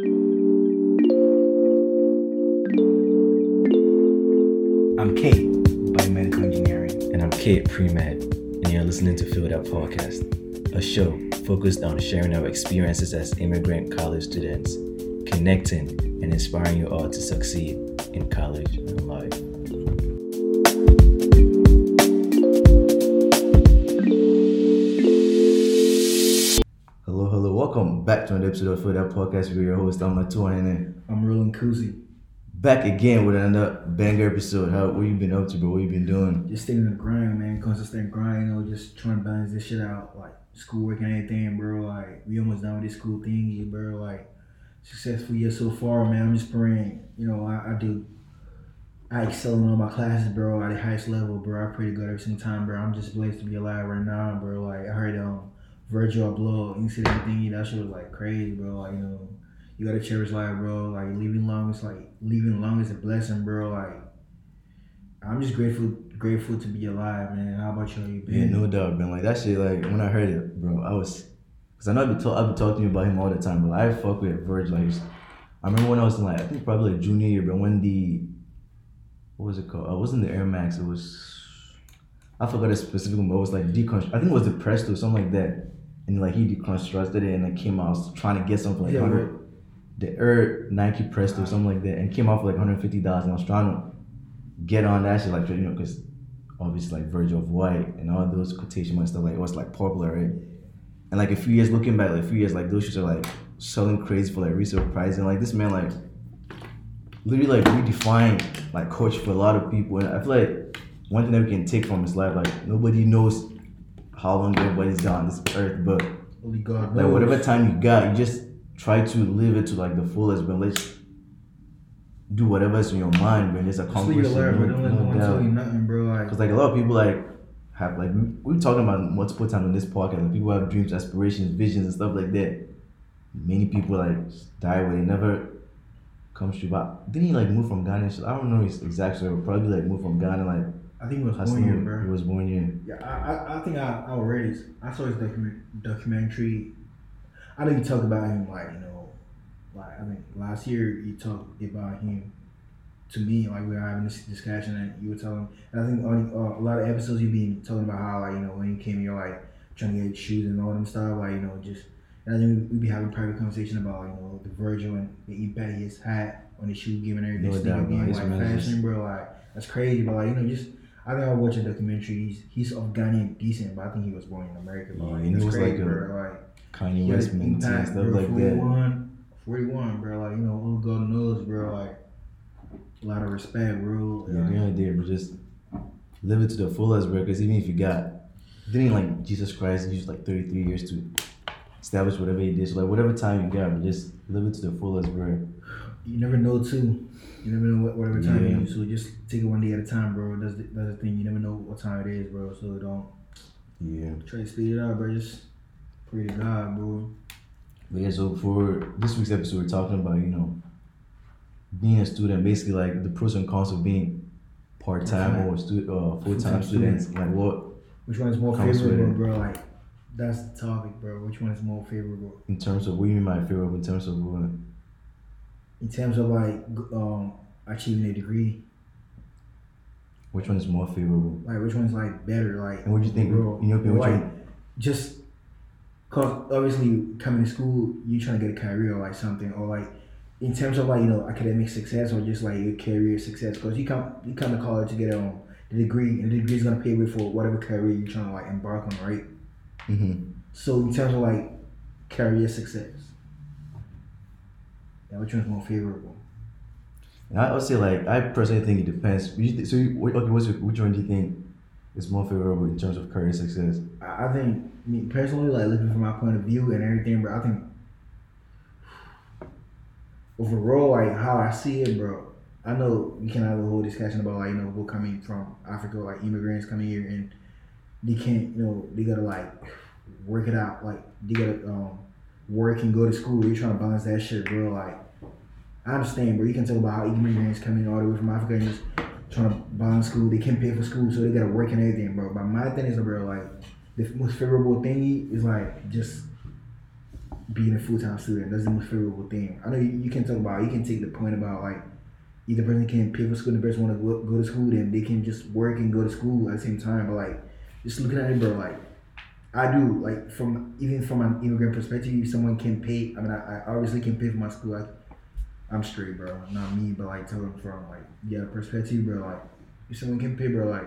I'm Kate, biomedical engineering. And I'm Kate pre-med, and you're listening to Field Up Podcast, a show focused on sharing our experiences as immigrant college students, connecting and inspiring you all to succeed in college and life. Welcome back to another episode of Field Up Podcast. We're your host, I'm Latuan, and I'm Roland Kuzi. back again with another banger episode. How what you been up to, bro? What you been doing? Just staying in the grind, man. Consistent grind, you know, just trying to balance this shit out, like schoolwork and everything, bro. Like we almost done with this school thing, bro. Like successful year so far, man. I'm just praying, you know, I, I do. I excel in all my classes, bro, at the highest level, bro. I pray to God every single time, bro. I'm just blessed to be alive right now, bro. Like I heard um Virgil Abloh incident thingy, that shit was like crazy, bro. Like, you know, you gotta cherish life, bro. Like living long is like living long is a blessing, bro. Like I'm just grateful grateful to be alive, man. How about you? You Yeah, no doubt, man. Like that shit. Like when I heard it, bro, I was, cause I know I've been, talk, I've been talking to you about him all the time, but I fuck with Virgil. Like, I remember when I was in like I think probably like junior year, but when the, what was it called? I wasn't the Air Max. It was, I forgot a specific one, but it was like deconstruct. I think it was the Presto, something like that. And like he deconstructed it and it came out. Trying to get something like Yeah, 100 the Air Nike Presto, something like that, and came out for like 150 dollars. And I was trying to get on that shit, like you know, because obviously like Virgil Off-White and all those quotation marks stuff, like it was like popular, right? And like a few years looking back, like a few years, like those shoes are like selling crazy for like resale price, and like this man like literally like redefined like coach for a lot of people, and I feel like one thing that we can take from his life, like nobody knows how long everybody's got on this earth, but Holy God. like whatever time you got, you just try to live it to like the fullest, but let's do whatever's in your mind, man. Just Just accomplish leave it, it alert, bro. Don't let no one tell you nothing, bro. Like, Cause like a lot of people like have like we we talking about multiple times on this podcast. Like people have dreams, aspirations, visions, and stuff like that. Many people like die where they never comes true. But didn't he like move from Ghana? I don't know his exact story. but Probably like moved from Ghana like I think it was hustling. one year, bro. He was born here. Yeah, I, I, I think I, I already I saw his document, documentary. I know you talked about him like you know, like I think last year you talked about him to me like we were having this discussion and you were telling. And I think on uh, a lot of episodes you've been talking about how like you know when you came you're like trying to get shoes and all them stuff like you know just. And I think we'd be having private conversation about you know the Virgil and the impact he has had on the shoe game and everything. No doubt, game, like fashion, bro. Like that's crazy, but like you know just I think I watched a documentary. He's he's of Ghanaian decent, but I think he was born in America. Yeah, Like, and he was crazy, like a bro. Like Kanye West and stuff bro. like that. 41, 41, bro. Like you know, all God knows, bro. Like a lot of respect, bro. Yeah, the other day, but just live it to the fullest, bro. Because even if you got, didn't like Jesus Christ used like 33 years to establish whatever he did. So like whatever time you got, but just live it to the fullest, bro. You never know too. You never know what whatever time Yeah. you use. So just take it one day at a time, bro. That's the, that's the thing. You never know what time it is, bro. So don't Yeah. try to speed it up, bro. Just pray to God, bro. But yeah, so for this week's episode, we're talking about you know being a student, basically like the pros and cons of being part time or stu- uh, full Full-time time students. Like what Which one is more favorable, bro? Like that's the topic, bro. Which one is more favorable? in terms of what you mean by favorable in terms of what? In terms of like um achieving a degree Which one is more favorable? like which one's like better like And what do you think? bro, In your opinion, like, just cause obviously coming to school you're trying to get a career or like something or like in terms of like you know academic success or just like your career success because you come you come to college to get um the degree and the degree is gonna pay with for whatever career you're trying to like embark on right Mm-hmm. so in terms of like career success yeah which one's more favorable And I would say like I personally think it depends. So okay, what's your, which one do you think is more favorable in terms of career success? I I think me personally, like looking from my point of view and everything, bro. I think overall, like how I see it, bro. I know we can have a whole discussion about like you know people coming from Africa, like immigrants coming here and they can't, you know, they gotta like work it out, like they gotta um work and go to school. You're trying to balance that shit, bro. Like I understand, bro. You can talk about how immigrants coming all the way from Africa and just trying to balance school. They can't pay for school, so they gotta work and everything, bro. But my thing is, bro, like the most favorable thingy is like just being a full time student. That's the most favorable thing. I know you, you can talk about. You can take the point about like either person can pay for school, the person want to go, go to school, then they can just work and go to school at the same time. But like just looking at it, bro, like I do like from even from an immigrant perspective, if someone can pay. I mean, I, I obviously can pay for my school. Like I'm straight, bro. Not me, but like telling from like yeah perspective, bro. Like if someone can pay, bro, like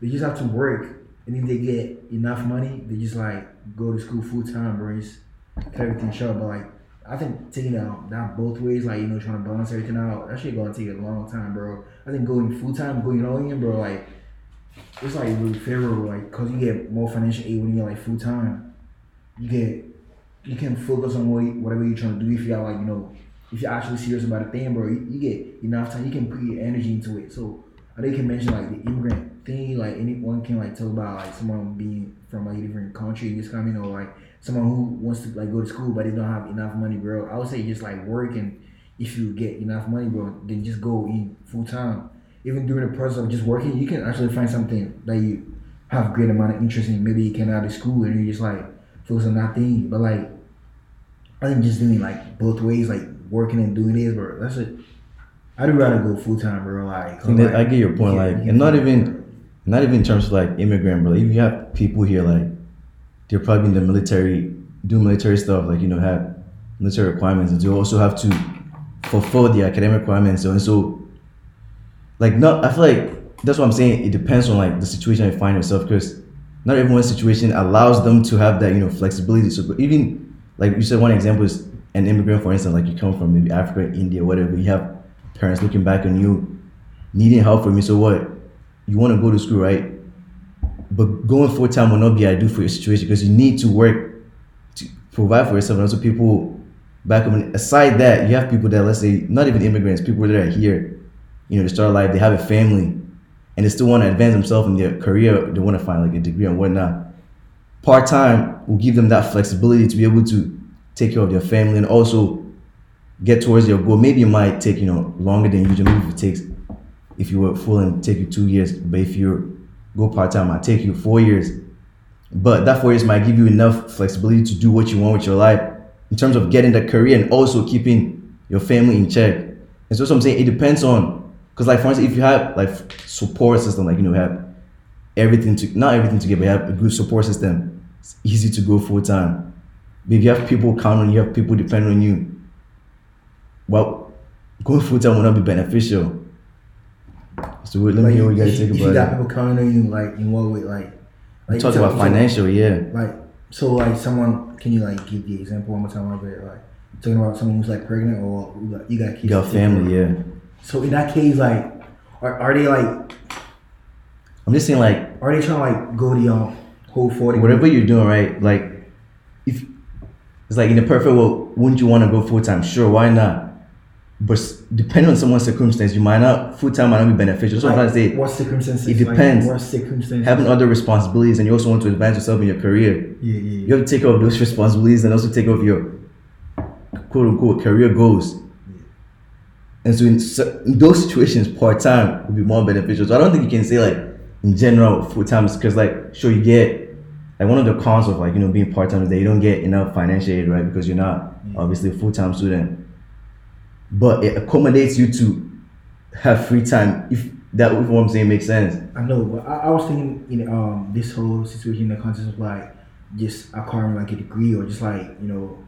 they just have to work, and if they get enough money, they just like go to school full time, bro. Just cut everything short. But like I think taking that that both ways, like you know, trying to balance everything out, that shit gonna take a long time, bro. I think going full time, going all in, bro, like it's like really favorable, like cause you get more financial aid when you're like full time. You get you can focus on what, whatever you're trying to do if you got like you know if you're actually serious about a thing, bro. You, you get enough time, you can put your energy into it. So I think you can mention like the immigrant thing, like anyone can like talk about like someone being from like a different country and just you know, like someone who wants to like go to school but they don't have enough money, bro. I would say just like work and if you get enough money, bro, then just go in full time. Even during the process of just working, you can actually find something that you have great amount of interest in. Maybe you came out of school and you just like focus on that thing. But like I think just doing like both ways, like working and doing this, bro. That's it. I'd rather go full time, bro. Like, I, like, I get your point, you like, and not even, not even in terms of like immigrant, bro. If you have people here, like, they're probably in the military, do military stuff, like you know, have military requirements, and they also have to fulfill the academic requirements. So and so, like, not, I feel like that's what I'm saying. It depends on like the situation you find yourself, because not everyone's situation allows them to have that, you know, flexibility. So even like you said, one example is an immigrant, for instance, like you come from maybe Africa, India, whatever. You have parents looking back on you, needing help from you. So what? You want to go to school, right? But going full time will not be ideal for your situation because you need to work to provide for yourself. And also, people back home. Aside that, you have people that let's say not even immigrants, people that are here. You know, they start a life, they have a family, and they still want to advance themselves in their career. They want to find like a degree and whatnot. Part time will give them that flexibility to be able to take care of their family and also get towards your goal. Maybe it might take you know longer than usual. Maybe if it takes if you were full and take you two years, but if you go part time, might take you four years. But that four years might give you enough flexibility to do what you want with your life in terms of getting the career and also keeping your family in check. And so, what I'm saying it depends on because like for instance, if you have like support system, like you know have everything to not everything together, but you have a good support system, it's easy to go full time. But if you have people counting on you, you have people depending on you, well, going full time will not be beneficial. So let me Like, hear what you guys think about you got it. people counting on you, like in what way, like, like Talk about financial, yeah. Like, so like someone, can you like give the example one more time it? Like talking about someone who's like pregnant or who got, you got kids. You got family, yeah. So in that case, like, are, are they like, I'm just saying like are they trying to like go to your um, whole forty? whatever you're doing, right? Like if it's like in the perfect world, wouldn't you want to go full time? Sure, why not? But depending on someone's circumstance, you might not full time might not be beneficial. So I'm trying to say what circumstances? it like, depends. what circumstances? having other responsibilities and you also want to advance yourself in your career. yeah, yeah, You have to take care of those responsibilities and also take care of your quote unquote career goals. And so in, in those situations, part time would be more beneficial. So I don't think you can say like in general full time because like sure you get like one of the cons of like you know being part time is that you don't get enough financial aid right because you're not obviously a full time student. But it accommodates you to have free time if that if what I'm saying makes sense. I know, but I, I was thinking in um this whole situation in the context of like just acquiring like a degree or just like you know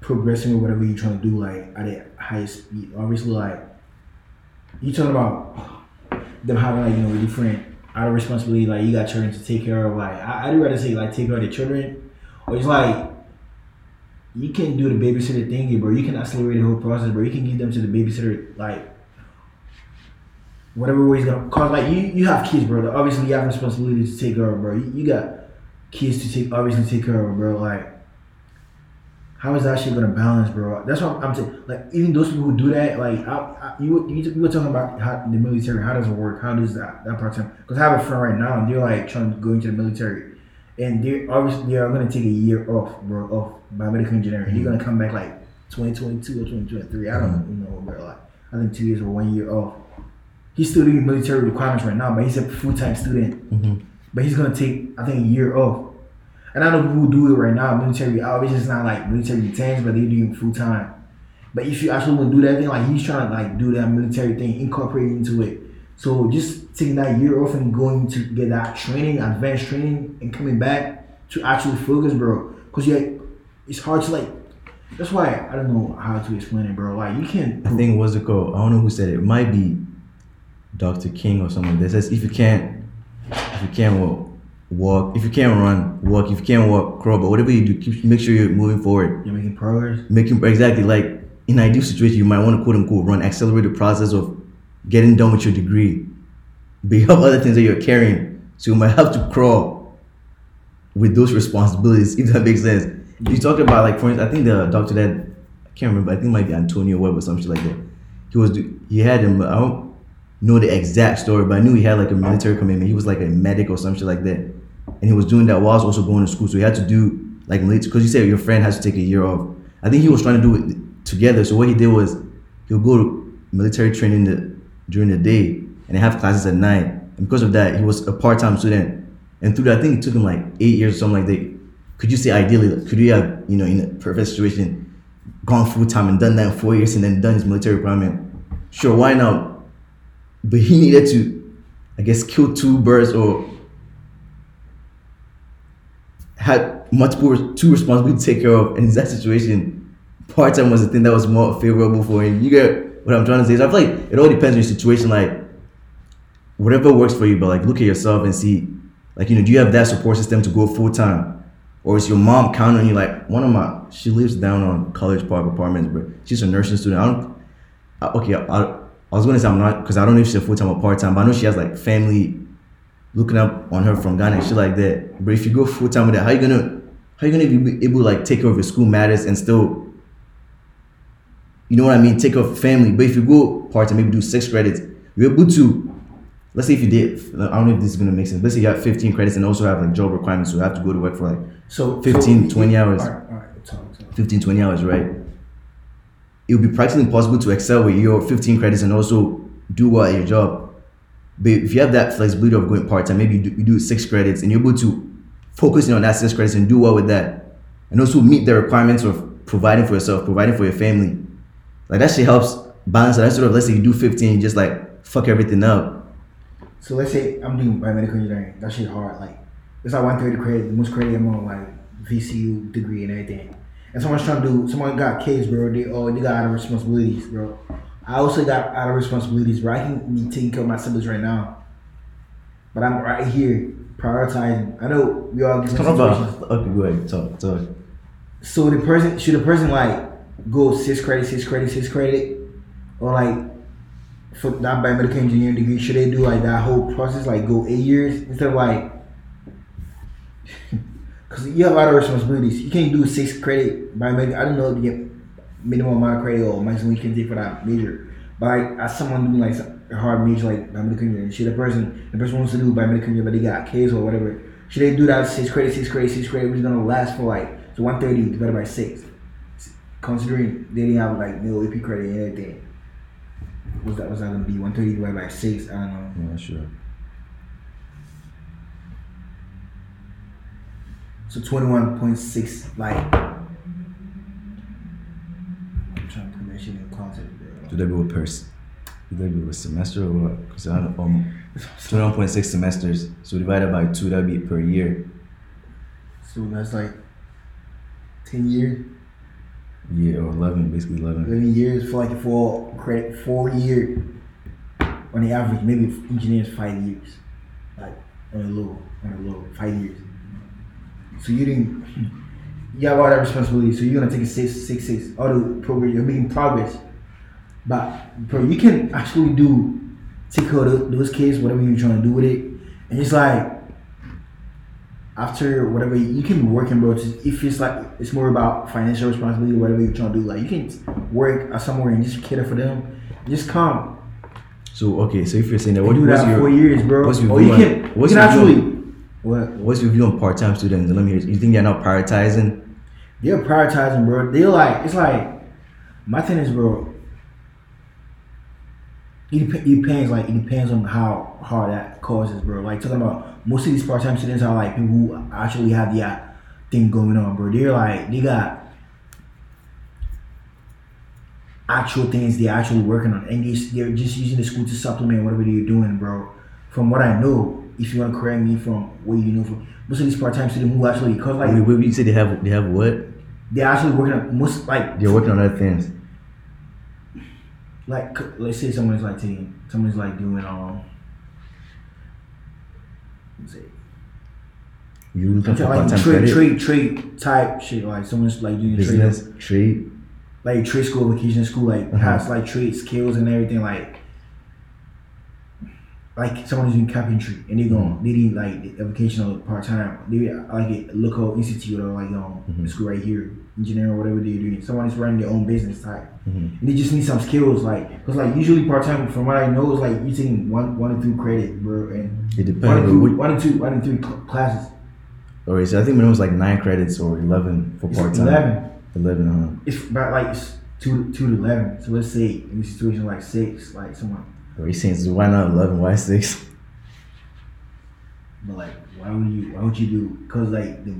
progressing or whatever you're trying to do like at a higher speed. Obviously, like you talking about them having like you know different out of responsibility. Like you got children to take care of. Like I, I'd rather say like take care of the children, or it's like you can do the babysitter thingy, bro. You can accelerate the whole process, bro. You can give them to the babysitter like whatever way he's gonna cause like you you have kids bro obviously you have responsibility to take care of bro you, you got kids to take obviously take care of bro like how is that shit gonna balance bro? That's what i'm saying. Like even those people who do that like I, I, you, you you were talking about how the military how does it work? How does that that part time because i have a friend right now and they're like trying to go into the military. And they're obviously they are gonna take a year off bro off biomedical engineering. They're gonna come back like 2022 or 2023 i don't know bro. Like i think two years or one year off. He's still doing military requirements right now, but he's a full time student. Mhm. But he's gonna take, I think, a year off. And I know people who do it right now, military. Obviously, it's not like military lieutenants, but they do it full time. But if you actually want to do that thing, like he's trying to like do that military thing, incorporate into it. So just taking that year off and going to get that training, advanced training, and coming back to actually focus, bro. Cause yeah, it's hard to like. That's why I don't know how to explain it, bro. Like you can't. I think what's it called? I don't know who said it. It might be Dr. King or something that says if you can't if you can't walk, walk. If you can't run, walk. If you can't walk, crawl. But whatever you do, keep, make sure you're moving forward. You're making progress. Making exactly like in ideal situation, you might want to quote unquote run, accelerate the process of getting done with your degree. But you have other things that you're carrying, so you might have to crawl with those responsibilities. If that makes sense. You talked about like for instance, I think the doctor that I can't remember. I think it might be Antonio Webb or something like that. He was he had him. I don't know the exact story, but I knew he had like a military commitment. He was like a medic or some shit like that, and he was doing that was also going to school. So he had to do like military because you said your friend has to take a year off. I think he was trying to do it together. So what he did was he'll go to military training the, during the day and have classes at night. And because of that, he was a part-time student. And through that, I think it took him like eight years or something like that. Could you say ideally, could you have, you know, in a perfect situation, gone full time and done that in four years and then done his military requirement? Sure, why not? But he needed to, I guess, kill two birds or had multiple two responsibilities to take care of. And in that situation, part time was the thing that was more favorable for him. You get what I'm trying to say? So I feel like it all depends on your situation. Like whatever works for you, but like look at yourself and see, like you know, do you have that support system to go full time, or is your mom counting on you? Like one of my, she lives down on College Park Apartments, but she's a nursing student. I don't. I, okay, I, I was gonna say I'm not because I don't know if she's a full time or part time, but I know she has like family looking up on her from Ghana and shit like that. But if you go full time with that, how you gonna how you gonna be able to like take care of your school matters and still, you know what I mean, take care of family. But if you go part time, maybe do six credits, you're able to. Let's say if you did, I don't know if this is gonna make sense. Let's say you have 15 credits and also have like job requirements, so you have to go to work for like So 15, so, 20 hours. All right, all right, talk, talk. 15, 20 hours, right? It would be practically impossible to excel with your 15 credits and also do well at your job. But if you have that flexibility of going part time, maybe you do, you do six credits and you're able to focus in on that six credits and do well with that. And also meet the requirements of providing for yourself, providing for your family. Like that shit helps balance that sort of let's say you do 15, you just like fuck everything up. So let's say I'm doing biomedical engineering. That shit hard. Like it's like 130 credit. The most credit I'm on like VCU degree and everything. And someone's trying to do. Someone got kids, bro. They oh they got out of responsibilities, bro. I also got out of responsibilities, bro. I can be taking care of my siblings right now, but I'm right here prioritizing. I know we all get some on, Okay, go ahead. Talk, talk. So the person should the person like go six credit, six credit, six credit, or like for that biomedical engineering degree, should they do like that whole process like go eight years instead of like because you have a lot of responsibilities. You can't do six credit biomedical. I don't know if you get minimum amount of credit or maximum you can take for that major. But like as someone doing like a hard major like biomedical engineering, should the person the person wants to do biomedical engineering but they got kids or whatever, should they do that six credit, six credit, six credit, which is gonna last for like so one thirty divided by six. Considering they didn't have like no AP credit and everything. What's that what's that gonna be? One thirty divided by six, I don't know. Yeah, sure. So twenty one point six like I'm trying to put that shit in context, bro. Do they go per? s- Do they go a semester or what? Because I don't um, twenty-one point six semesters. So divided by two, that'd be per year. So that's like ten years, Yeah, or eleven, basically eleven. eleven years for like four credit four year on the average, maybe engineers five years. Like on a low, on a low, five years. So you didn't you have all that responsibility, so you're gonna take a six, six, six, all the progress, you're making progress. But bro, you can actually do take care of those kids, whatever you're trying to do with it. And it's like after whatever you can be working, bro. Just, if it's like it's more about financial responsibility, whatever you're trying to do, like you can work at somewhere and just cater for them. Just come. So okay, so if you're saying that, What do that your for years, bro. what's your or you can, what's you can actually. What? what's your view on part-time students? Let me hear. You think they're not prioritizing? They're prioritizing, bro. They're like, it's like, my thing is, bro. It, dep- it depends, like, it depends on how hard that course is, bro. Like, talking about most of these part time students are like people who actually have the uh, thing going on, bro. They're like they got actual things they're actually working on, and they, they're just using the school to supplement whatever they're doing, bro. From what I know, if you want to correct me from what you know from most of these part-time students who actually, cause like Wait, wait, you say they have they have what? they're actually working on most like They're working on other things. like let's say someone's like taking someone's like doing um let's say You looking for like part-time trade trade trade type shit like someone's like doing trade trade. like trade school vacation school like Uh-huh. has like trade skills and everything like like someone who's doing carpentry and they going Mhm. they need like a vocational part time they like a local institute or like um Mhm. school right here engineering or whatever they're doing someone is running their own business type Mhm. and they just need some skills like because like usually part time from what I know is like you're taking one one and two credit bro and It one depends and on two one and two one and three cl- classes Alright, so I think when it was like nine credits or eleven for part time. Eleven. huh? it's about like it's two two to eleven so let's say in this situation like six like someone Or you why not eleven? Why six? But like, why would you? Why would you do? Cause like the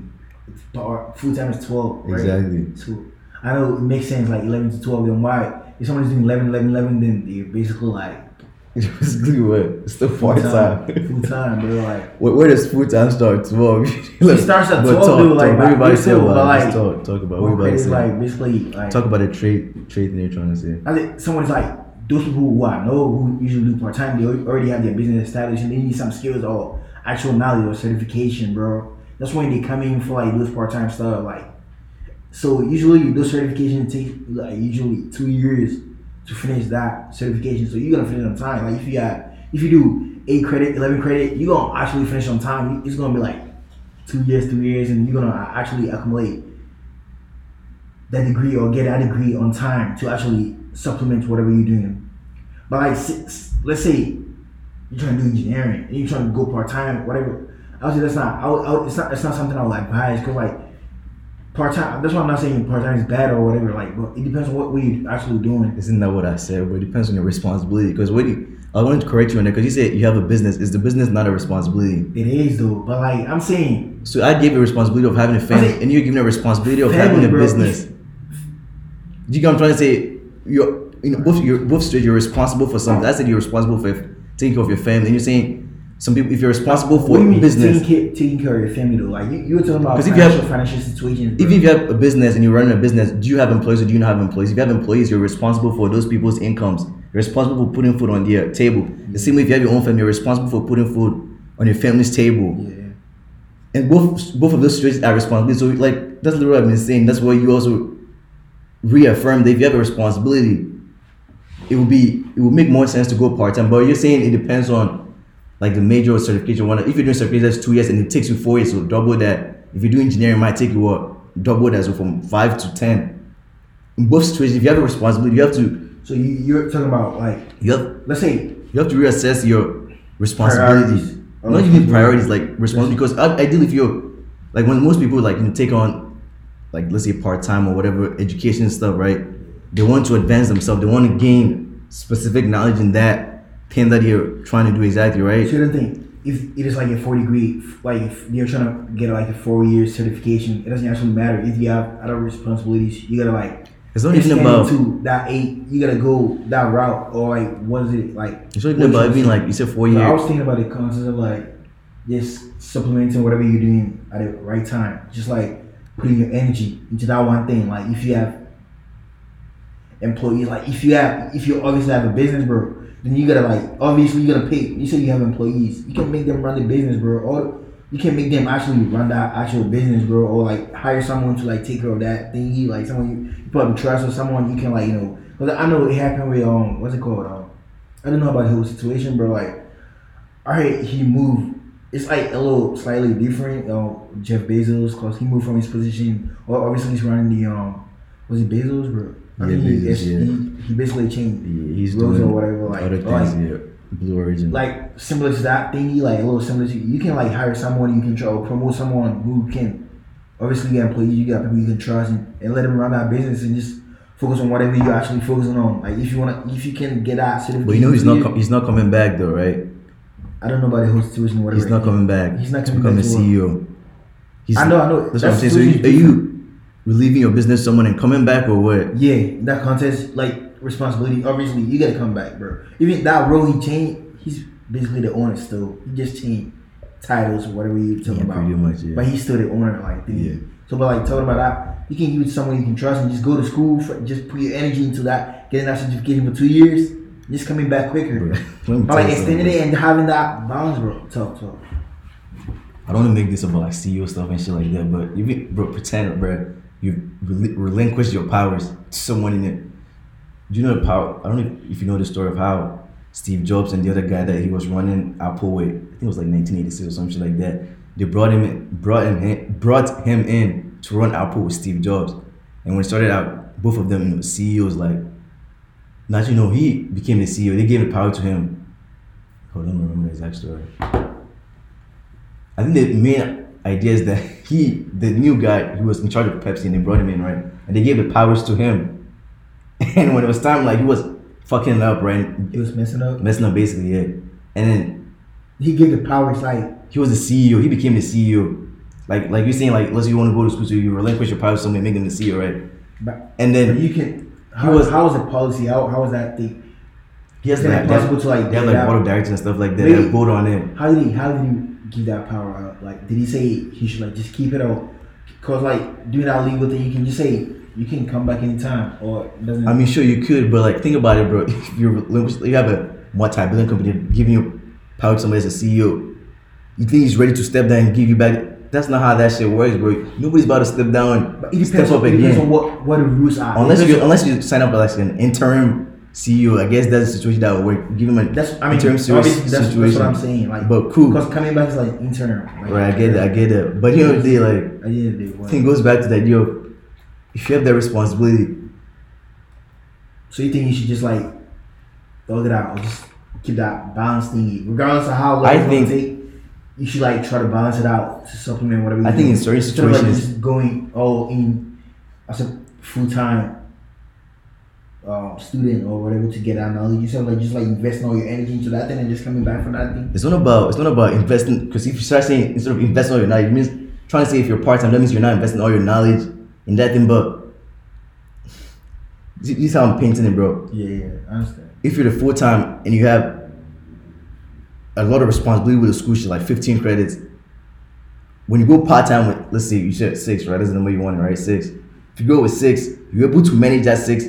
full time is twelve, right? Exactly. So I know it makes sense, like eleven to twelve. Then why? If someone's doing 11, 11, 11, then they're basically like It's Basically, what? It's still part time. full time, bro. Like Where, where does full time start? Twelve. it starts at twelve, talk, dude. talk, Like about to say about it? like, talk, talk about what you about to say. like basically like Talk about the trade trade thing you're trying to say. I think someone's like those people who I know who usually do part time. They already have their business established and they need some skills or actual knowledge or certification, bro. That's when they come in for like those part time stuff. Like, so usually those certifications take like usually two years to finish that certification. So you're gonna finish on time. Like if you got if you do eight credit, eleven credit, you're gonna actually finish on time. It's gonna be like two years, two years, and you're gonna actually accumulate that degree or get that degree on time to actually supplement whatever you're doing. But like, s- s- let's say you're trying to do engineering and you're trying to go part time, whatever. I would say that's not. I would, I would, it's not. It's not something I would advise because like part time. That's why I'm not saying part time is bad or whatever. Like, but it depends on what we're actually doing. Isn't that what I said? But it depends on your responsibility. Because what do you, I wanted to correct you on that because you said you have a business. Is the business not a responsibility? It is though, but like I'm saying, So I gave you a responsibility of having a family, Okay. and you're giving a responsibility of Family, having a bro. business. Do you get what I'm trying to say? You're, you know, both you're both straight. You're responsible for something. I said you're responsible for taking care of your family, and you're saying some people. If you're responsible what for do you mean business, taking care, taking care of your family though? Like you, you were talking about 'Cause if you have- financial, financial situations. even if you have a business and you're running a business, do you have employees or do you not have employees? If you have employees, you're responsible for those people's incomes. You're responsible for putting food on their table. The same way if you have your own family, you're responsible for putting food on your family's table. yeah. And both both of those situations are responsibility. So like that's literally what I've been saying. That's why you also reaffirm that if you have a responsibility, it will be it will make more sense to go part time. But you're saying it depends on like the major certification one. If you're doing certification that's two years and it takes you four years, so double that. If you do engineering, it might take you what double that, so from five to ten. In both situations, if you have a responsibility, you have to So you, you're talking about like you have let's say you have to reassess your responsibilities. Priorities. Not even priorities, like responsibility. Because ideally, if you're like when most people like you know, take on like let's say part time or whatever education stuff, right? They want to advance themselves. They want to gain specific knowledge in that thing that you're trying to do exactly, right? So the thing, if it is like a four degree, like if you're trying to get like a four year certification, it doesn't actually matter if you have other responsibilities. You gotta like It's not even about. to that eight. You gotta go that route or like what is it like? It's not even about being like you said four So I was thinking about the concept of like just supplementing whatever you're doing at the right time. Just like putting your energy into that one thing. Like if you have employees, like if you have if you obviously have a business, bro, then you gotta like obviously you gotta pay. You say you have employees, you can make them run the business, bro. Or you can make them actually run that actual business, bro. Or like hire someone to like take care of that thingy, like someone you, probably trust or someone you can like you know. Cause I know it happened with um what's it called um I don't know about the whole situation, bro. Like all right, he moved. It's like a little slightly different. Uh, Jeff Bezos, cause he moved from his position. Or obviously he's running the um, was it Bezos, bro? I Yeah, think he, Bezos, yeah. he, he basically changed Yeah, he's doing or whatever, like- other things. like- yeah, Blue Origin. like similar to that thingy, like a little similar to you can like hire someone you can try or promote someone who can obviously get employees, you got people you can trust and, and let them run that business and just focus on whatever you're actually focusing on. Like if you wanna if you can get that certification. but you know he's not com- he's not coming back though, right? I don't know about the whole situation, whatever. He's not coming back. He's not to coming become back a to? CEO. He's, I know, I know. That's, what I'm saying. That's So, you, are you relieving your business someone and coming back, or what? Yeah, that contest, like responsibility. Obviously, you gotta come back, bro. Even that role he changed, he's basically the owner still. He just changed titles or whatever you talking Yeah, about. pretty much, yeah. But he's still the owner, like thing. Yeah. So, but like talking about that, you can use someone you can trust and just go to school. For, just put your energy into that, getting that certification for two years, just coming back quicker. Bro, But like extending it and having that balance, bro. Talk, talk. I don't want to make this about like CEO stuff and shit like that, but even bro, pretend, bro, you rel- relinquish your powers to someone in it. Do you know the power? I don't know if you know the story of how Steve Jobs and the other guy that he was running Apple with, I think it was like 1986 or something like that. They brought him in, brought him in, brought him in to run Apple with Steve Jobs, and when it started out, both of them, you know, CEOs like. Not you know, he became the CEO. They gave the power to him. Hold on, remember the exact story. I think the main idea is that he, the new guy who was in charge of Pepsi, and they brought him in, right? And they gave the powers to him. And when it was time, like he was fucking up, right? He was messing up. Messing up basically, yeah. And then He gave the powers like he was the CEO. He became the CEO. Like, like you're saying, like let's say you want to go to school, so you relinquish your powers to somebody, make them the CEO, right? But And but then you can. How, was- how was the policy? How, how was that thing? he has like, possible to like? they have like board of directors and stuff like that. Wait. Vote on it. How did he? How did he give that power up? Like, did he say he should like just keep it or? Cause like doing that with it. you can just say you can come back anytime or doesn't. I mean, sure you could, but like think about it, bro. If you're you have a multi-billion company giving you power to somebody as a CEO, you think he's ready to step down and give you back? That's not how that shit works, bro. Nobody's about to step down, but it step depends, up on, it depends on what what the rules are. Unless you unless you sign up as like an interim CEO, I guess that's the situation that would work. Give him a that's I mean interim serious that's, that's what I'm saying. Like, But cool, because coming back is like internal. Like, right? I get it, I get it. But you know, the day, like I did it. I think it goes back to the idea of if you have that responsibility, So you think you should just like thug it out, or just keep that balance thingy, regardless of how long I think- take. You should like try to balance it out to supplement whatever. You I think do. in certain Instead of like situations, just going all in as a full time uh, student or whatever to get that knowledge. You said like just like investing all your energy into that thing and just coming back for that thing. It's not about it's not about investing because if you start saying instead of investing all your knowledge, it means trying to say if you're part time, that means you're not investing all your knowledge in that thing. But this is how I'm painting it, bro. Yeah, yeah, I understand. If you're the full time and you have a lot of responsibility with the school shit, like 15 credits, when you go part time with let's say you said six, right? That's the number you want, right? Six. If you go with six, you're able to manage that six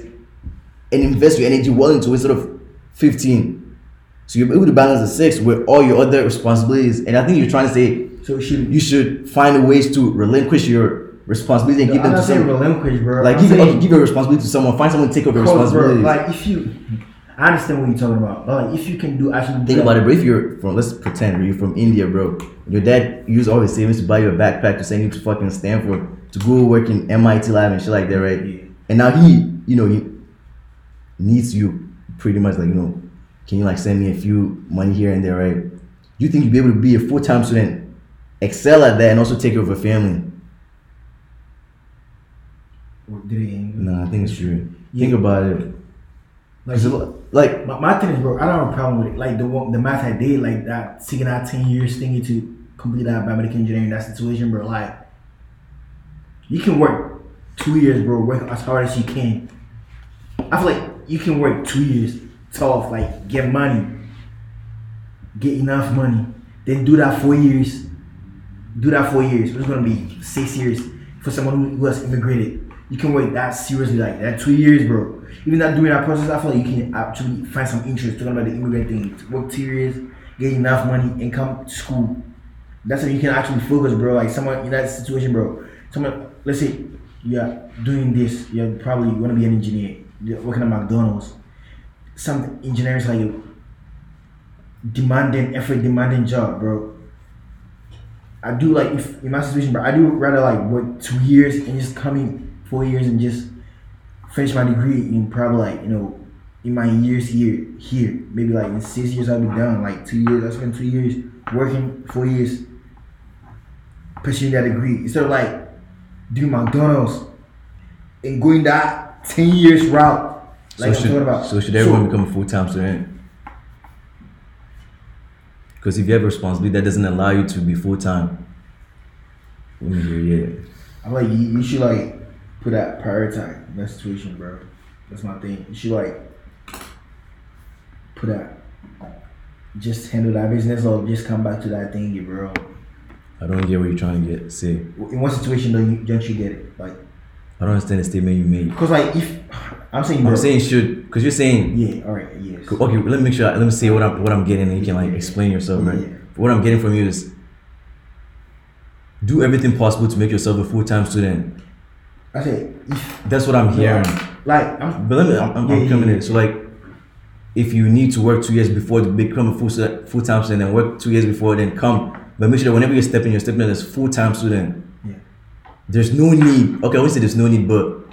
and invest your energy well into instead of 15. So you're able to balance the six with all your other responsibilities. And I think you're trying to say So should you should find ways to relinquish your responsibilities and give I'm them to someone. relinquish, bro. Like give, saying, give your responsibility to someone. Find someone to take over your responsibilities. like if you, I understand what you're talking about, but like if you can do actually Think about it, bro. If you're from, let's pretend you're from India, bro. Your dad used all his savings to buy you a backpack to send you to fucking Stanford to go work in MIT lab and shit like that, right? Yeah. And now he, you know, he needs you pretty much like, you know, can you like send me a few money here and there, right? You think you'd be able to be a full time student, excel at that, and also take care of a family? Did it end? No, I think it's true. Yeah. Think about it. Like, like my, my thing is, bro, I don't have a problem with it. Like the one, the math I did, like that, taking that ten years thingy to complete that biomedical engineering, that situation, bro. Like, you can work two years, bro. Work as hard as you can. I feel like you can work two years tough, like get money, get enough money, then do that four years. Do that four years. It's gonna be six years for someone who, has immigrated. You can work that seriously, like that two years, bro. Even that doing that process, I feel like you can actually find some interest talking about the immigrant thing. Work two years, get enough money, and come to school. That's how you can actually focus, bro. Like someone in that situation, bro. Someone, let's say you're doing this, you're probably gonna be an engineer. Working at McDonald's. Some engineers like a demanding, effort demanding job, bro. I do like if in my situation, bro, I do rather like work two years and just come in four years and just finish my degree in probably like you know in my years here here maybe like in six years I'll be done like two years I spent two years working four years pursuing that degree instead of like doing McDonald's and going that ten years route like so I'm should, about so should everyone become a full time student? Because if you have a responsibility, that doesn't allow you to be full time. Let me hear. I'm like, you, you should like put that prioritize in that situation, bro. That's my thing. You should like put that, just handle that business or just come back to that thing, bro. I don't get what you're trying to get. Say, In what situation don't you don't you get it? Like, I don't understand the statement you made. cause like if I'm saying, bro, I'm saying should, because you're saying yeah, all right, yes, Okay, let me make sure. Let me say what I'm what I'm getting, and you can like explain yourself, right? Yeah. What I'm getting from you is do everything possible to make yourself a full time student. I say if That's what I'm hearing. like I'm But let me, I'm, I'm, Yeah, I'm coming yeah. in. So like, if you need to work two years before to become a full full time student, and work two years before, then come. But make sure that whenever you're stepping, you're stepping in as full time student. There's no need. Okay, I won't say there's no need, but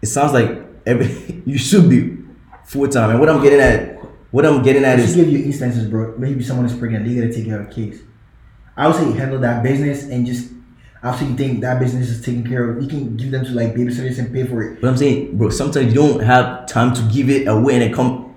it sounds like every you should be full time. And what I'm getting at, what I'm getting at Just is give you instances, bro. Maybe someone is pregnant, they gotta take care of kids. I would say handle that business and just after you think that business is taken care of, you can give them to like babysitters and pay for it. But I'm saying, bro, sometimes you don't have time to give it away and it come.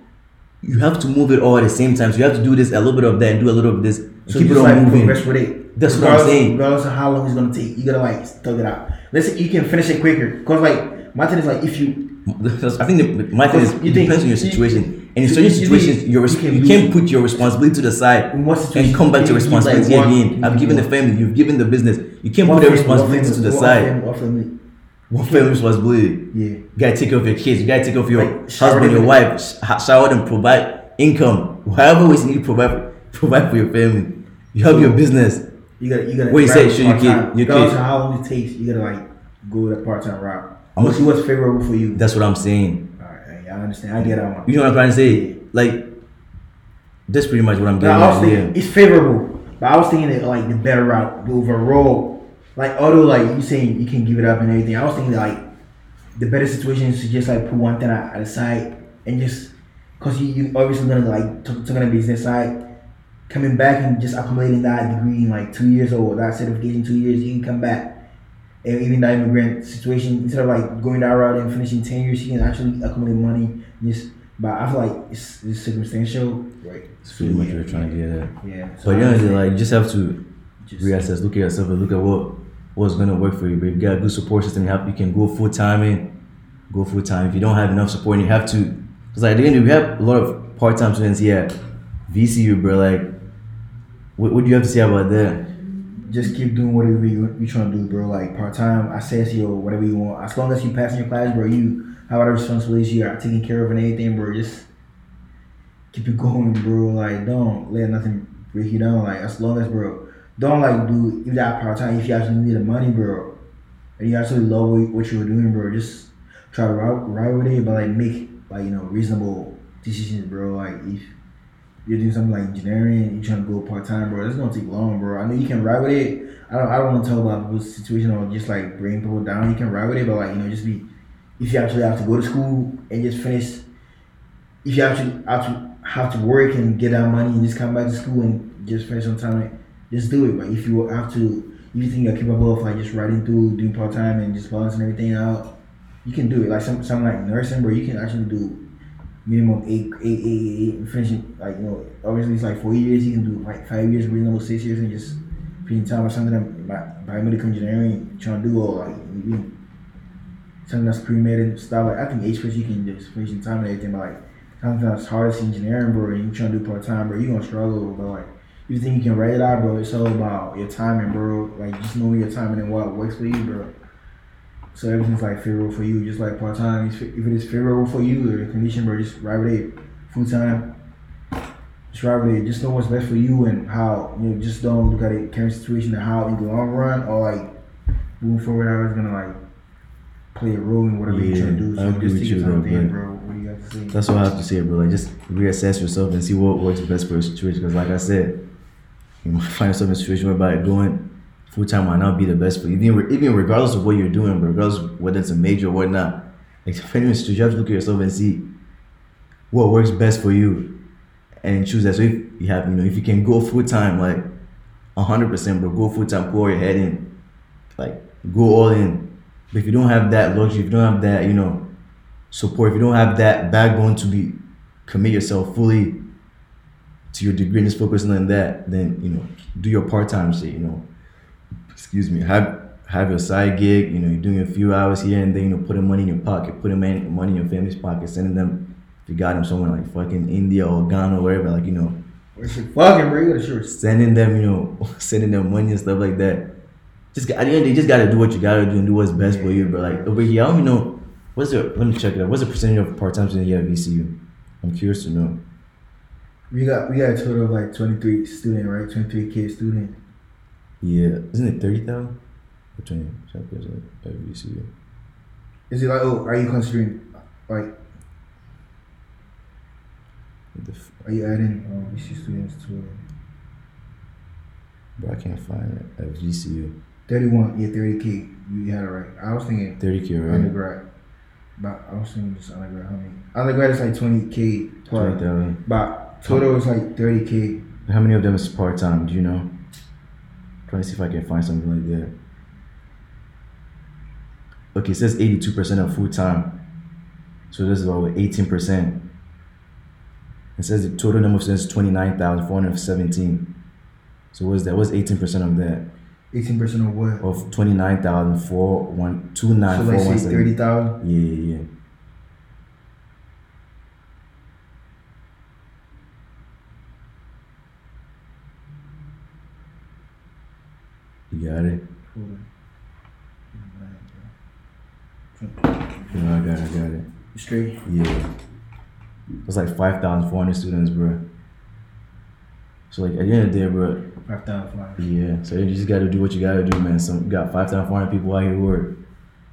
You have to move it all at the same time. So you have to do this, a little bit of that, and do a little bit of this. So keep it on like moving. progress with it. That's what I'm saying. Regardless of how long it's gonna take, you gotta like thug it out. Let's say you can finish it quicker. Cause like my thing is like if you I think the, my thing is You it depends on your you- situation. And in certain you situations, you you're res- can you can't put your responsibility to the side in what situation and come back to you responsibility like, one- again. I've given the family, you've given the business. You can't one put family- responsibility to the one side. family- one family. One family responsibility. Yeah. You gotta take care of your kids. You gotta take care of your Like, husband, your wife. sh- Shower them, provide income. However ways you need to provide provide for your family. You have your business. You gotta you gotta you say, your kid- part-time. your Regardless how long it takes, you gotta like go that part time route. I'm gonna see what's favorable for you. That's what I'm saying. Alright, I understand. I get that one. You know what I'm trying to say? Like, that's pretty much what I'm getting I was thinking it's favorable, but I was thinking that like the better route, the overall. Like although like you saying you can give it up and everything, I was thinking like the better situation is to just like put one thing at the side and just cause you, you obviously gonna like took on the business side, coming back and just accumulating that degree in like two years or that certification two years, you can come back. And even that immigrant situation, instead of like going that route and finishing ten years, you can actually accumulate money. Just, but I feel like it's, it's circumstantial, right? That's pretty much what you're trying to get at. Yeah. But yeah, like you just have to just, reassess, look at yourself, and look at what what's gonna work for you. But if you got a good support system, you, have, you can go full time in, go full time. If you don't have enough support, and you have to, because like at the end, we have a lot of part time students here, VCU, bro. Like, what, what do you have to say about that? just keep doing whatever you you trying to do, bro. Like part time, assessio, whatever you want. As long as you passing your class, bro, you have other responsibilities you are taking care of and everything, bro. Just keep it going, bro. Like don't let nothing break you down. Like as long as, bro, don't like do if that part time if you actually need the money, bro, and you actually love what, you were doing, bro. Just try to ride, ride with it, but like make like you know reasonable decisions, bro. Like if you're doing something like engineering, you're trying to go part time, bro. That's gonna take long, bro. I know you can ride with it. I don't. I don't want to tell about people's situation or just like bring people down. You can ride with it, but like you know, just be. If you actually have to go to school and just finish, if you actually have to have to work and get that money and just come back to school and just finish on time, just do it. But if you have to, if you think you're capable of like just riding through, doing part time and just balancing everything out, you can do it. Like some something like nursing, bro. You can actually do minimum eight, eight, eight, eight, eight, finishing like you know, obviously it's like four years. You can do like five years, reasonable six years, and just finishing time or something that bi- biomedical engineering trying to do all like maybe something that's pre med and stuff. Like I think H you can just finish in time and everything, but like something that's hard as engineering, bro, and you trying to do part time, bro, you gonna struggle. But like you think you can write it out, bro, it's all about your timing, bro. Like just know your timing and what works for you, bro. So everything's like favorable for you, just like part time. If it is favorable for you or your condition, bro, just ride with it. Full time, just ride with it. Just know what's best for you and how. You know, just don't look at it current situation and how in the long run or like moving forward, how it's gonna like play a role in whatever you're trying to do. Yeah, I agree just with you though, bro. What do you have to say? That's what I have to say, bro. Like, just reassess yourself and see what works best for your situation. Because, like I said, you might find yourself in a situation whereby going full time might not be the best for you, even, even regardless of what you're doing, regardless whether it's a major or whatnot. Like, depending you have to look at yourself and see what works best for you and choose that. So, if you have, you know, if you can go full time, like 100%, bro, go full time, pour your head in, like, go all in. But if you don't have that luxury, if you don't have that, you know, support, if you don't have that backbone to be commit yourself fully to your degree and just focusing on that, then you know, do your part time shit, you know. Excuse me, have have your side gig. You know, you're doing a few hours here and then you know putting money in your pocket, putting money money in your family's pocket, sending them. If you got them somewhere like fucking India or Ghana or wherever, like you know, fucking bro? You us. sending them, you know, sending them money and stuff like that. Just at the end, they just gotta do what you gotta do and do what's best for you. But like over here, I don't even know what's the. Let me check it out. What's the percentage of part time students here at VCU? I'm curious to know. We got we got a total of like twenty three student, right? Twenty three K student. Yeah, isn't it thirty thousand? Or twenty? Check this out at VCU. Is it like oh are you considering like the f- are you adding um VC students to? Bro, I can't find it at VCU. Thirty one, yeah, thirty K. You had it right. I was thinking Thirty k right? undergrad. But I was thinking just undergrad, how many? Undergrad is like twenty K Twenty thousand. but total is like thirty K. How many of them is part time? Do you know? Trying to see if I can find something like that. Okay, it says eighty-two percent of full time. So this is about eighteen percent. It says the total number of students is twenty-nine thousand four hundred seventeen. So what's that? What's eighteen percent of that? Eighteen percent of what? Of twenty-nine thousand four one two So nine four let's say thirty seven. thousand. Yeah, yeah, yeah. You got it. Yeah, I got it. I got it. Straight. Yeah. It's like five thousand four hundred students, bro. So like at the end of the day, bro, Five thousand five. yeah. So you just gotta do what you gotta do, man. Some you got five thousand four hundred people out here who are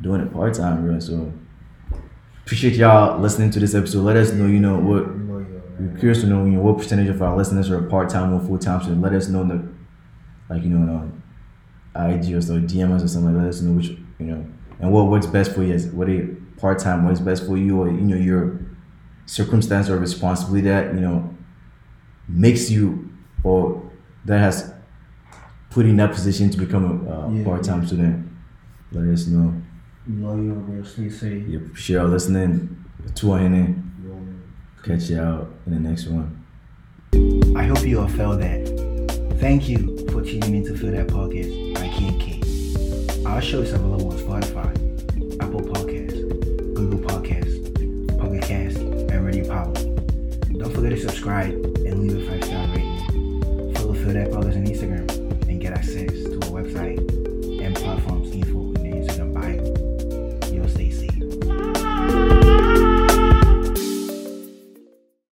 doing it part time, bro. So appreciate y'all listening to this episode. Let us know, you know, what we're curious to know, you know, what percentage of our listeners are part time or full time. So let us know in the like, you know, IG or so DM us or something. Let us know which, you know, and what works best for you. Is what a part time what's best for you, or you know, your circumstance or responsibility that you know makes you or that has put you in that position to become a uh, Yeah, part time student. Let us know. Loyal, bro. Stay safe. Yeah, appreciate y'all listening. Two in. Catch you out in the next one. I hope you all felt that. Thank you for tuning in to Feel That Podcast by KK. Our show is available on Spotify, Apple Podcasts, Google Podcasts, Pocket Cast, and RadioPublic. Don't forget to subscribe and leave